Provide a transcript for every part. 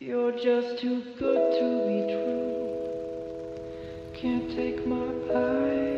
You're just too good to be true. Can't take my eyes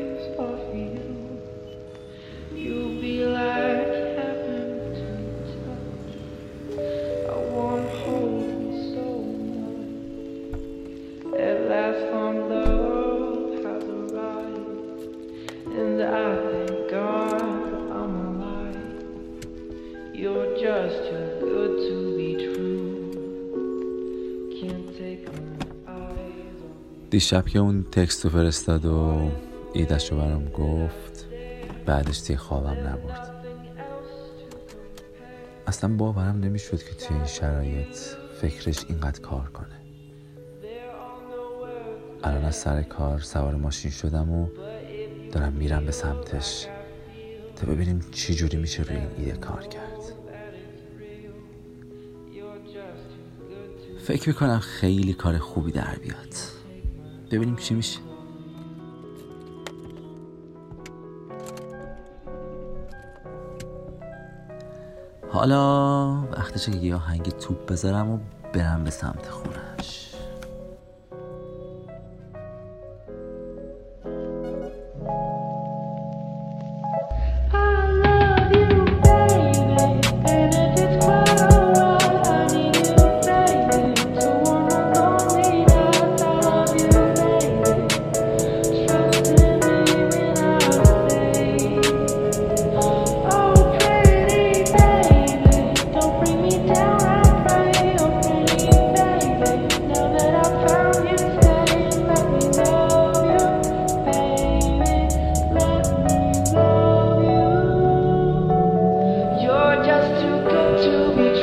دیشب که اون تکست رو فرستاد و ایدش رو برام گفت بعدش دیگه خوابم نبرد. اصلا باورم نمی‌شد که توی این شرایط فکرش اینقدر کار کنه. الان از سر کار سوار ماشین شدم و دارم میرم به سمتش تا ببینیم چی جوری میشه روی این ایده کار کرد. فکر می‌کنم خیلی کار خوبی در بیاد. ببینیم چی میشه حالا وقتشه که یه آهنگ توپ بذارم و برم به سمت خونش. To be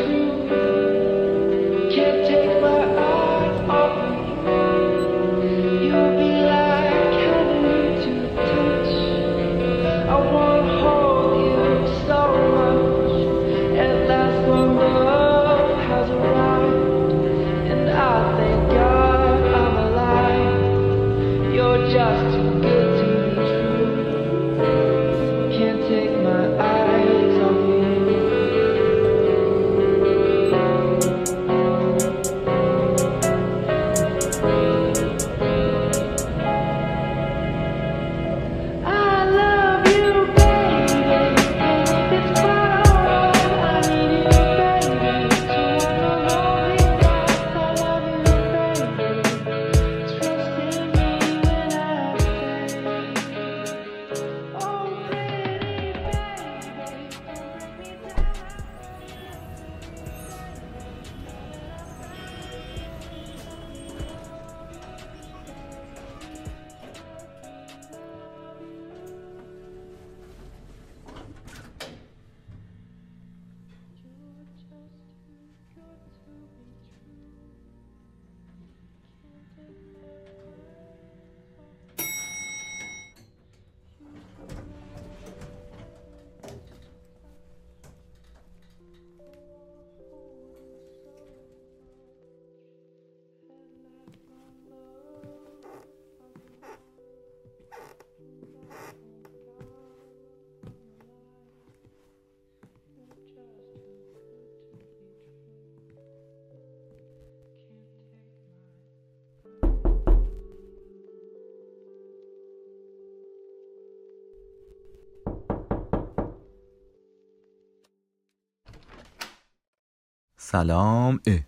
سلام. اه.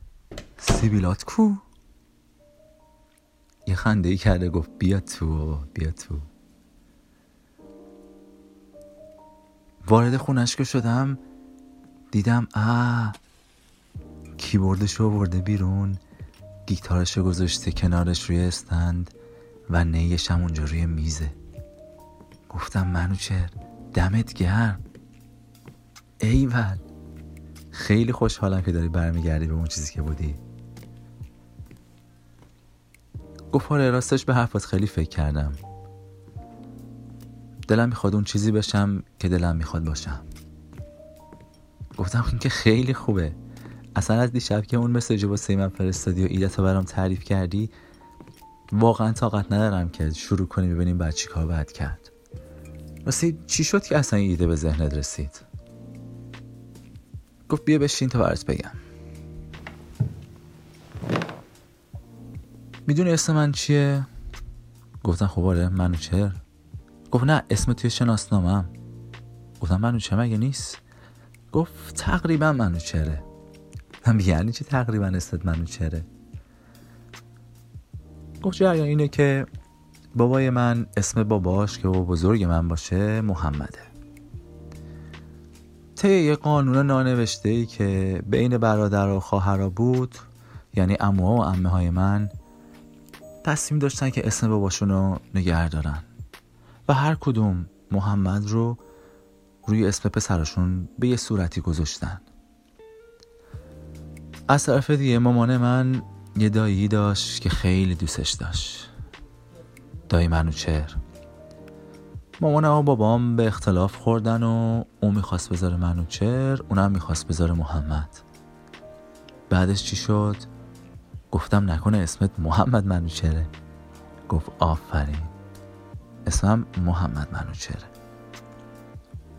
سیبیلات کو؟ یه خنده ای کرده گفت بیا تو بیا تو. وارد خونش که شدم دیدم آ کیبوردش رو برده بیرون گیتارش رو گذاشته کنارش روی استند و نیش هم اونجا روی میزه. گفتم منوچر دمت گرم. ایول. خیلی خوشحالم که داری برمیگردی به اون چیزی که بودی. گفت راستش به حرفات خیلی فکر کردم. دلم می‌خواد اون چیزی بشم که دلم می‌خواد باشم. گفتم این که خیلی خوبه. اصلا از دیشب که اون مسیج واسه من فرستادی و ایدت رو برام تعریف کردی واقعا طاقت ندارم که شروع کنیم ببینیم بعد چی کار باید کرد. راستی چی شد که اصلا ایده به ذهنت رسید؟ گفت بیا بشین تا برات بگم. می‌دونی اسم من چیه؟ گفتم خب آره منوچهر. گفت نه اسم توی شناسنامم گفتم منوچهر مگه نیست؟ گفت تقریبا منوچهره. من یعنی چی تقریبا اسمت منوچهره؟ گفت جریان اینه که بابای من اسم باباش که بابا بزرگ من باشه محمده. طی یه قانون نانوشته ای که بین برادر و خواهرها بود یعنی اموها و امه های من تصمیم داشتن که اسم باباشون رو نگه دارن. و هر کدوم محمد رو روی اسم پسرشون به یه صورتی گذاشتن. از طرف دیگه مامان من یه دایی داشت که خیلی دوستش داشت. دایی منوچهر مامانم و بابام به اختلاف خوردن و اون می‌خواست بذاره منوچهر اونم می‌خواست بذاره محمد. بعدش چی شد؟ گفتم نکنه اسمت محمد منوچهره گفت آفرین. اسمم محمد منوچهره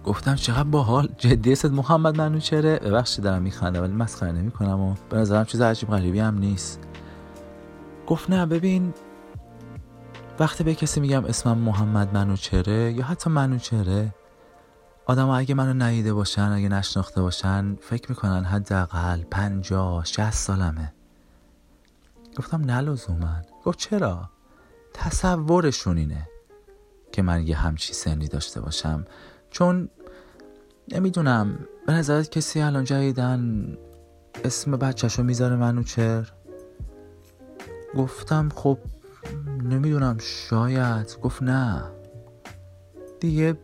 گفتم چقدر باحال جدی اسمت محمد منوچهره ببخشید دارم میخنده ولی مسخره نمی‌کنم و به نظرم چیز عجیب غریبی هم نیست. گفت نه ببین وقتی به کسی میگم اسمم محمد منوچهره یا حتی منوچهره آدم اگه منو ندیده باشن اگه نشناخته باشن فکر می‌کنن حداقل پنجاه شست سالمه. گفتم نه لزومن گفت چرا؟ تصورشون اینه که من یه همچی سنی داشته باشم. چون نمی‌دونم به نظرت کسی الان جدیدن اسم بچهشو می‌ذاره منوچهر؟ گفتم خب نمی‌دونم شاید. گفت نه. دیگه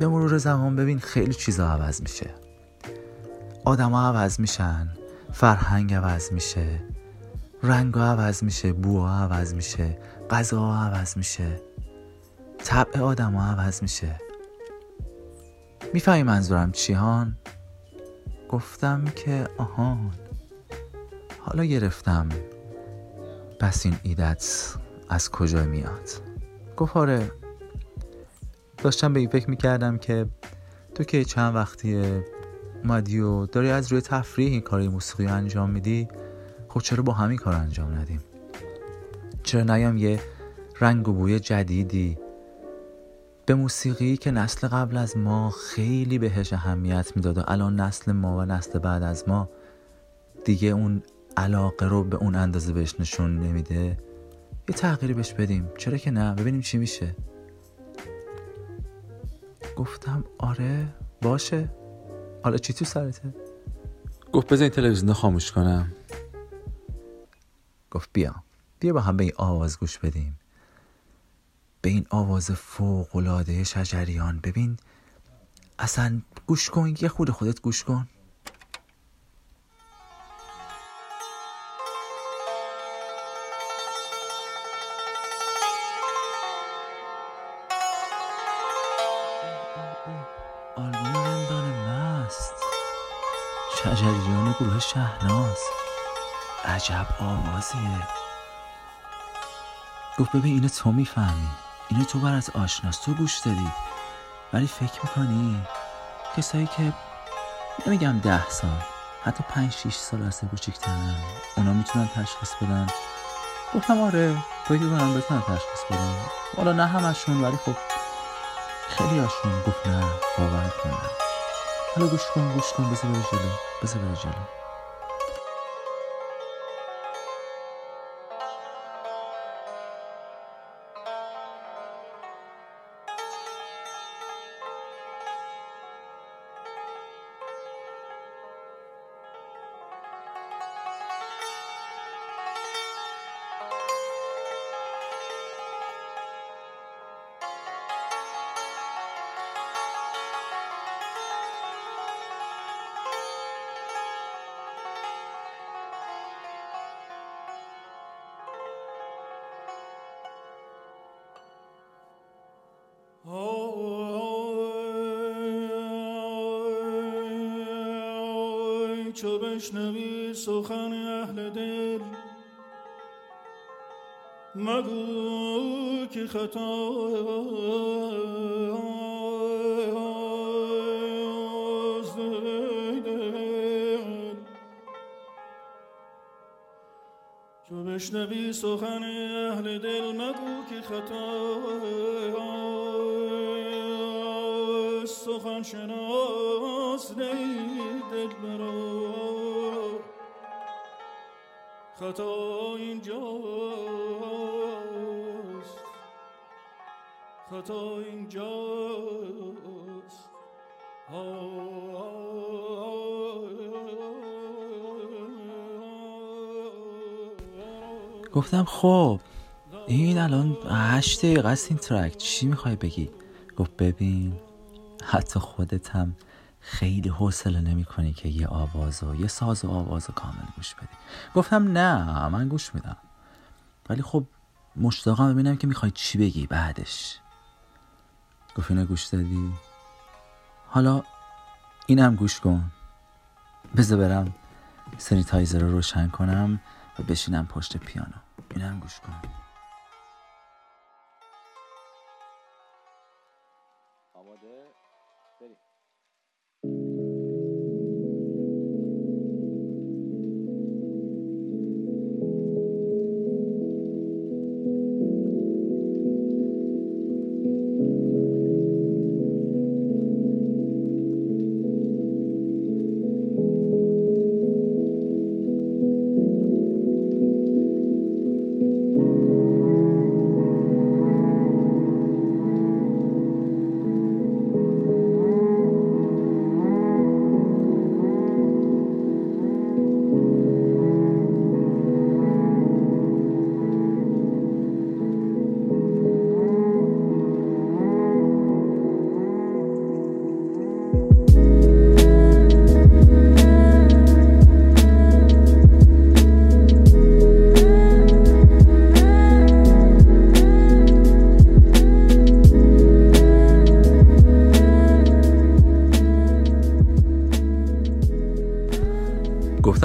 به مرور زمان ببین خیلی چیزا عوض میشه. آدما عوض میشن. فرهنگ عوض میشه. رنگ عوض میشه. بو عوض میشه. غذا عوض میشه. طبع آدم عوض میشه. می‌فهمی منظورم چی هان؟ گفتم که آهان. حالا گرفتم. پس این ایدت از کجا میاد؟ گفت آره. داشتم به این فکر می‌کردم که تو که چند وقتی اومدی و داری از روی تفریح این کاری موسیقی انجام میدی خب چرا با همین کار انجام ندیم؟ چرا نیام یه رنگ و بوی جدیدی به موسیقی که نسل قبل از ما خیلی بهش اهمیت می‌داد و الان نسل ما و نسل بعد از ما دیگه اون علاقه رو به اون اندازه بهش نشون نمیده یه تغییری بهش بدیم. چرا که نه؟ ببینیم چی میشه. گفتم آره باشه. حالا چی تو سرته؟ گفت این تلویزیون رو خاموش کنم. گفت بیا. بیا با هم به این آواز گوش بدیم. به این آواز فوق العاده شجریان ببین. اصلا گوش کن یه خود خودت گوش کن. آوازیه گفت ببین اینو تو می‌فهمی. اینو تو برات آشناست تو گوش دادی. ولی فکر می‌کنی؟ کسایی که نمیگم ده سال حتی پنج شیش سال از کوچیکترن اونا می‌تونن تشخیص بدن. گفتم آره فکر کنم بتونن تشخیص بدن. حالا نه همشون ولی خب خیلی هاشون گفت نه باور کنم حالا گوش کن گوش کن بذار بره جلو بذار بره جلو. چو بشنوی سخن اهل دل مگو که دل تو بشنوی سخن اهل دل مگو که خطاست سخن شناس نی دل برا خطا اینجاست. خطا اینجاست. گفتم خب این الان هشت دقیقه است این ترک. چی می‌خوای بگی؟ گفت ببین. حتی خودت هم خیلی حوصله نمی کنی که یه آواز و یه ساز و آواز و کامل گوش بدی. گفتم نه من گوش میدم. ولی خب مشتاقم ببینم که می‌خوای چی بگی بعدش. گفت اینو گوش دادی؟ حالا اینم گوش کن. بذار برم سنیتایزر رو روشن کنم و بشینم پشت پیانو. اینم گوش کن.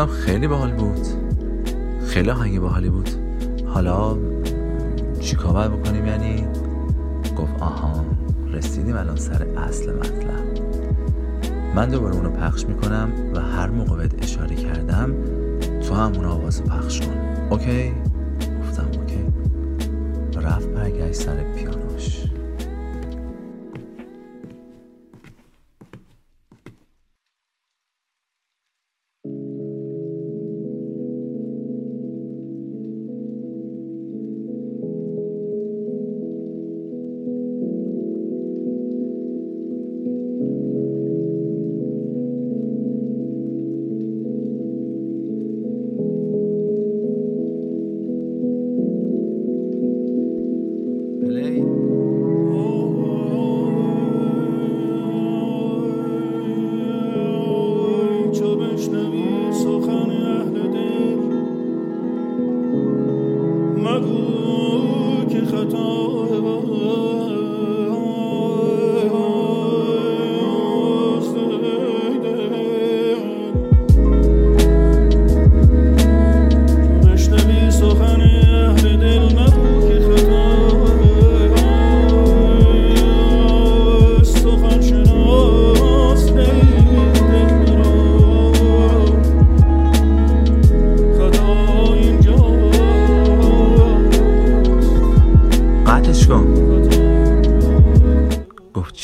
خیلی باحال بود. خیلی آهنگ باحالی بود. حالا چیکار باید بکنیم یعنی؟ گفت آها رسیدیم الان سر اصل مطلب. من دوباره اونو پخش می‌کنم و هر موقع بهت اشاره کردم تو هم اون آواز پخش کن. اوکی؟ گفتم اوکی. رفت برگشت سر پیانوش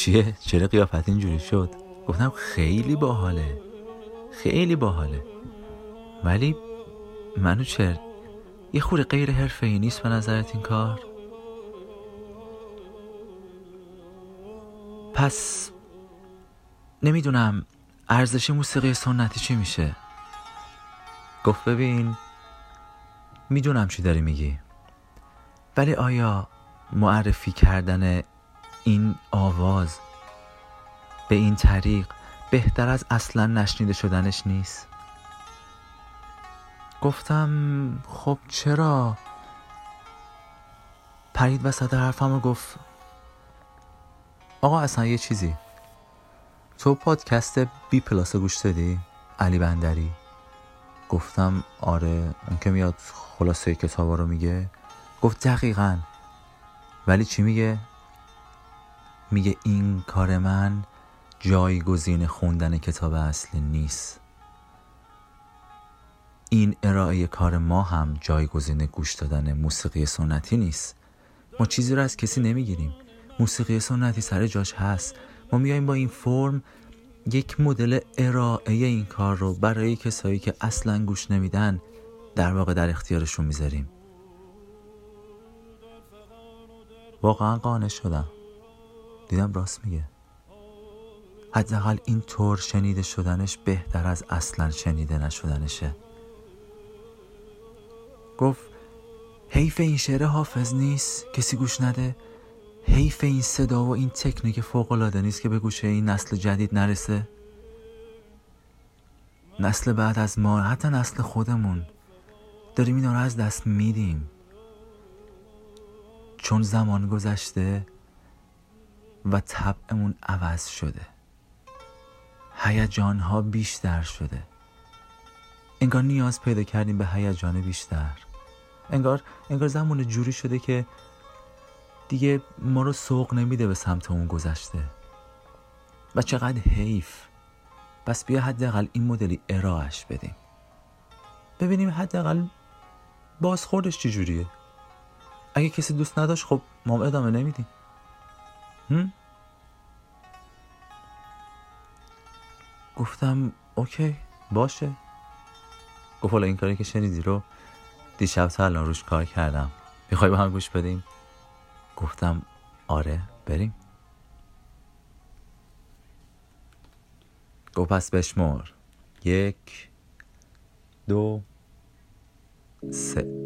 چیه؟ چرا قیافت اینجوری شد؟ گفتم خیلی باحاله. خیلی باحاله. ولی منو چر یه خورده غیر حرفه ای نیست به نظرت این کار؟ پس نمی‌دونم ارزش موسیقی سنتی چی میشه. گفت ببین می‌دونم چی داری میگی. ولی آیا معرفی کردن این آواز به این طریق بهتر از اصلا نشنیده شدنش نیست. گفتم خب چرا؟ پرید وسط حرفم و گفت آقا اصلا یه چیزی. تو پادکست بی پلاس گوش دادی؟ علی بندری. گفتم آره اون که میاد خلاصه کتابا رو میگه. گفت دقیقا. ولی چی میگه؟ میگه این کار من جایگزین خوندن کتاب اصلی نیست. این ارائه کار ما هم جایگزین گوش دادن موسیقی سنتی نیست. ما چیزی رو از کسی نمی‌گیریم. موسیقی سنتی سر جاش هست. ما میایم با این فرم یک مدل ارائه این کار رو برای کسایی که اصلا گوش نمیدن در واقع در اختیارشون می‌ذاریم. واقعا قانع شدم. دیدم راست میگه. حداقل این طور شنیده شدنش بهتر از اصلا شنیده نشدنشه. گفت حیف این شعر حافظ نیست کسی گوش نده. حیف این صدا و این تکنیک فوق العاده نیست که به گوشه این نسل جدید نرسه. نسل بعد از ما حتی نسل خودمون داریم اینا رو از دست میدیم. چون زمان گذشته و طبعمون عوض شده. هیجان ها بیشتر شده. انگار نیاز پیدا کردیم به هیجان بیشتر. انگار انگار زمان جوری شده که دیگه ما رو سوق نمیده به سمت اون گذشته. و چقدر حیف. پس بیا حداقل این مدلی ارائهش بدیم. ببینیم حداقل بازخوردش چجوریه. اگه کسی دوست نداشت خب ما ادامه نمیدیم. گفتم اوکی باشه. گفت حالا این کاری که شنیدی رو دیشب تا الان روش کار کردم. می‌خوای با هم گوش بدیم؟ گفتم آره بریم. گفت پس بشمر یک دو سه.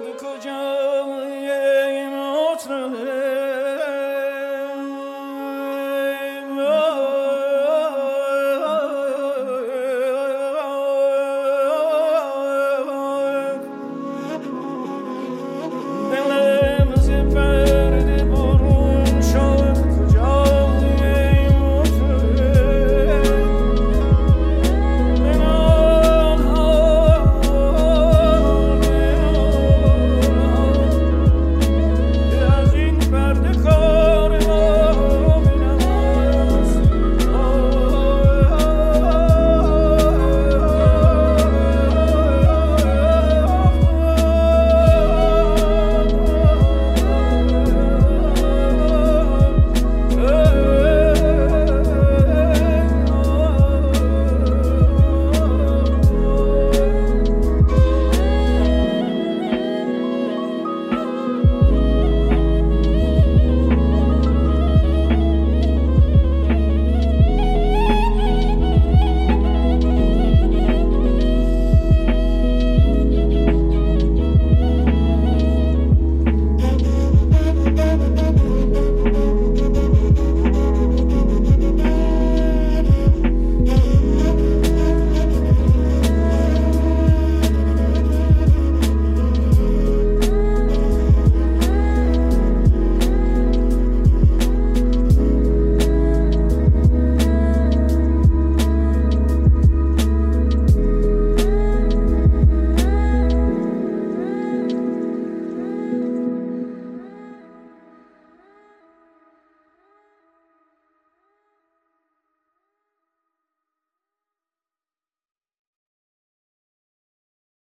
کجا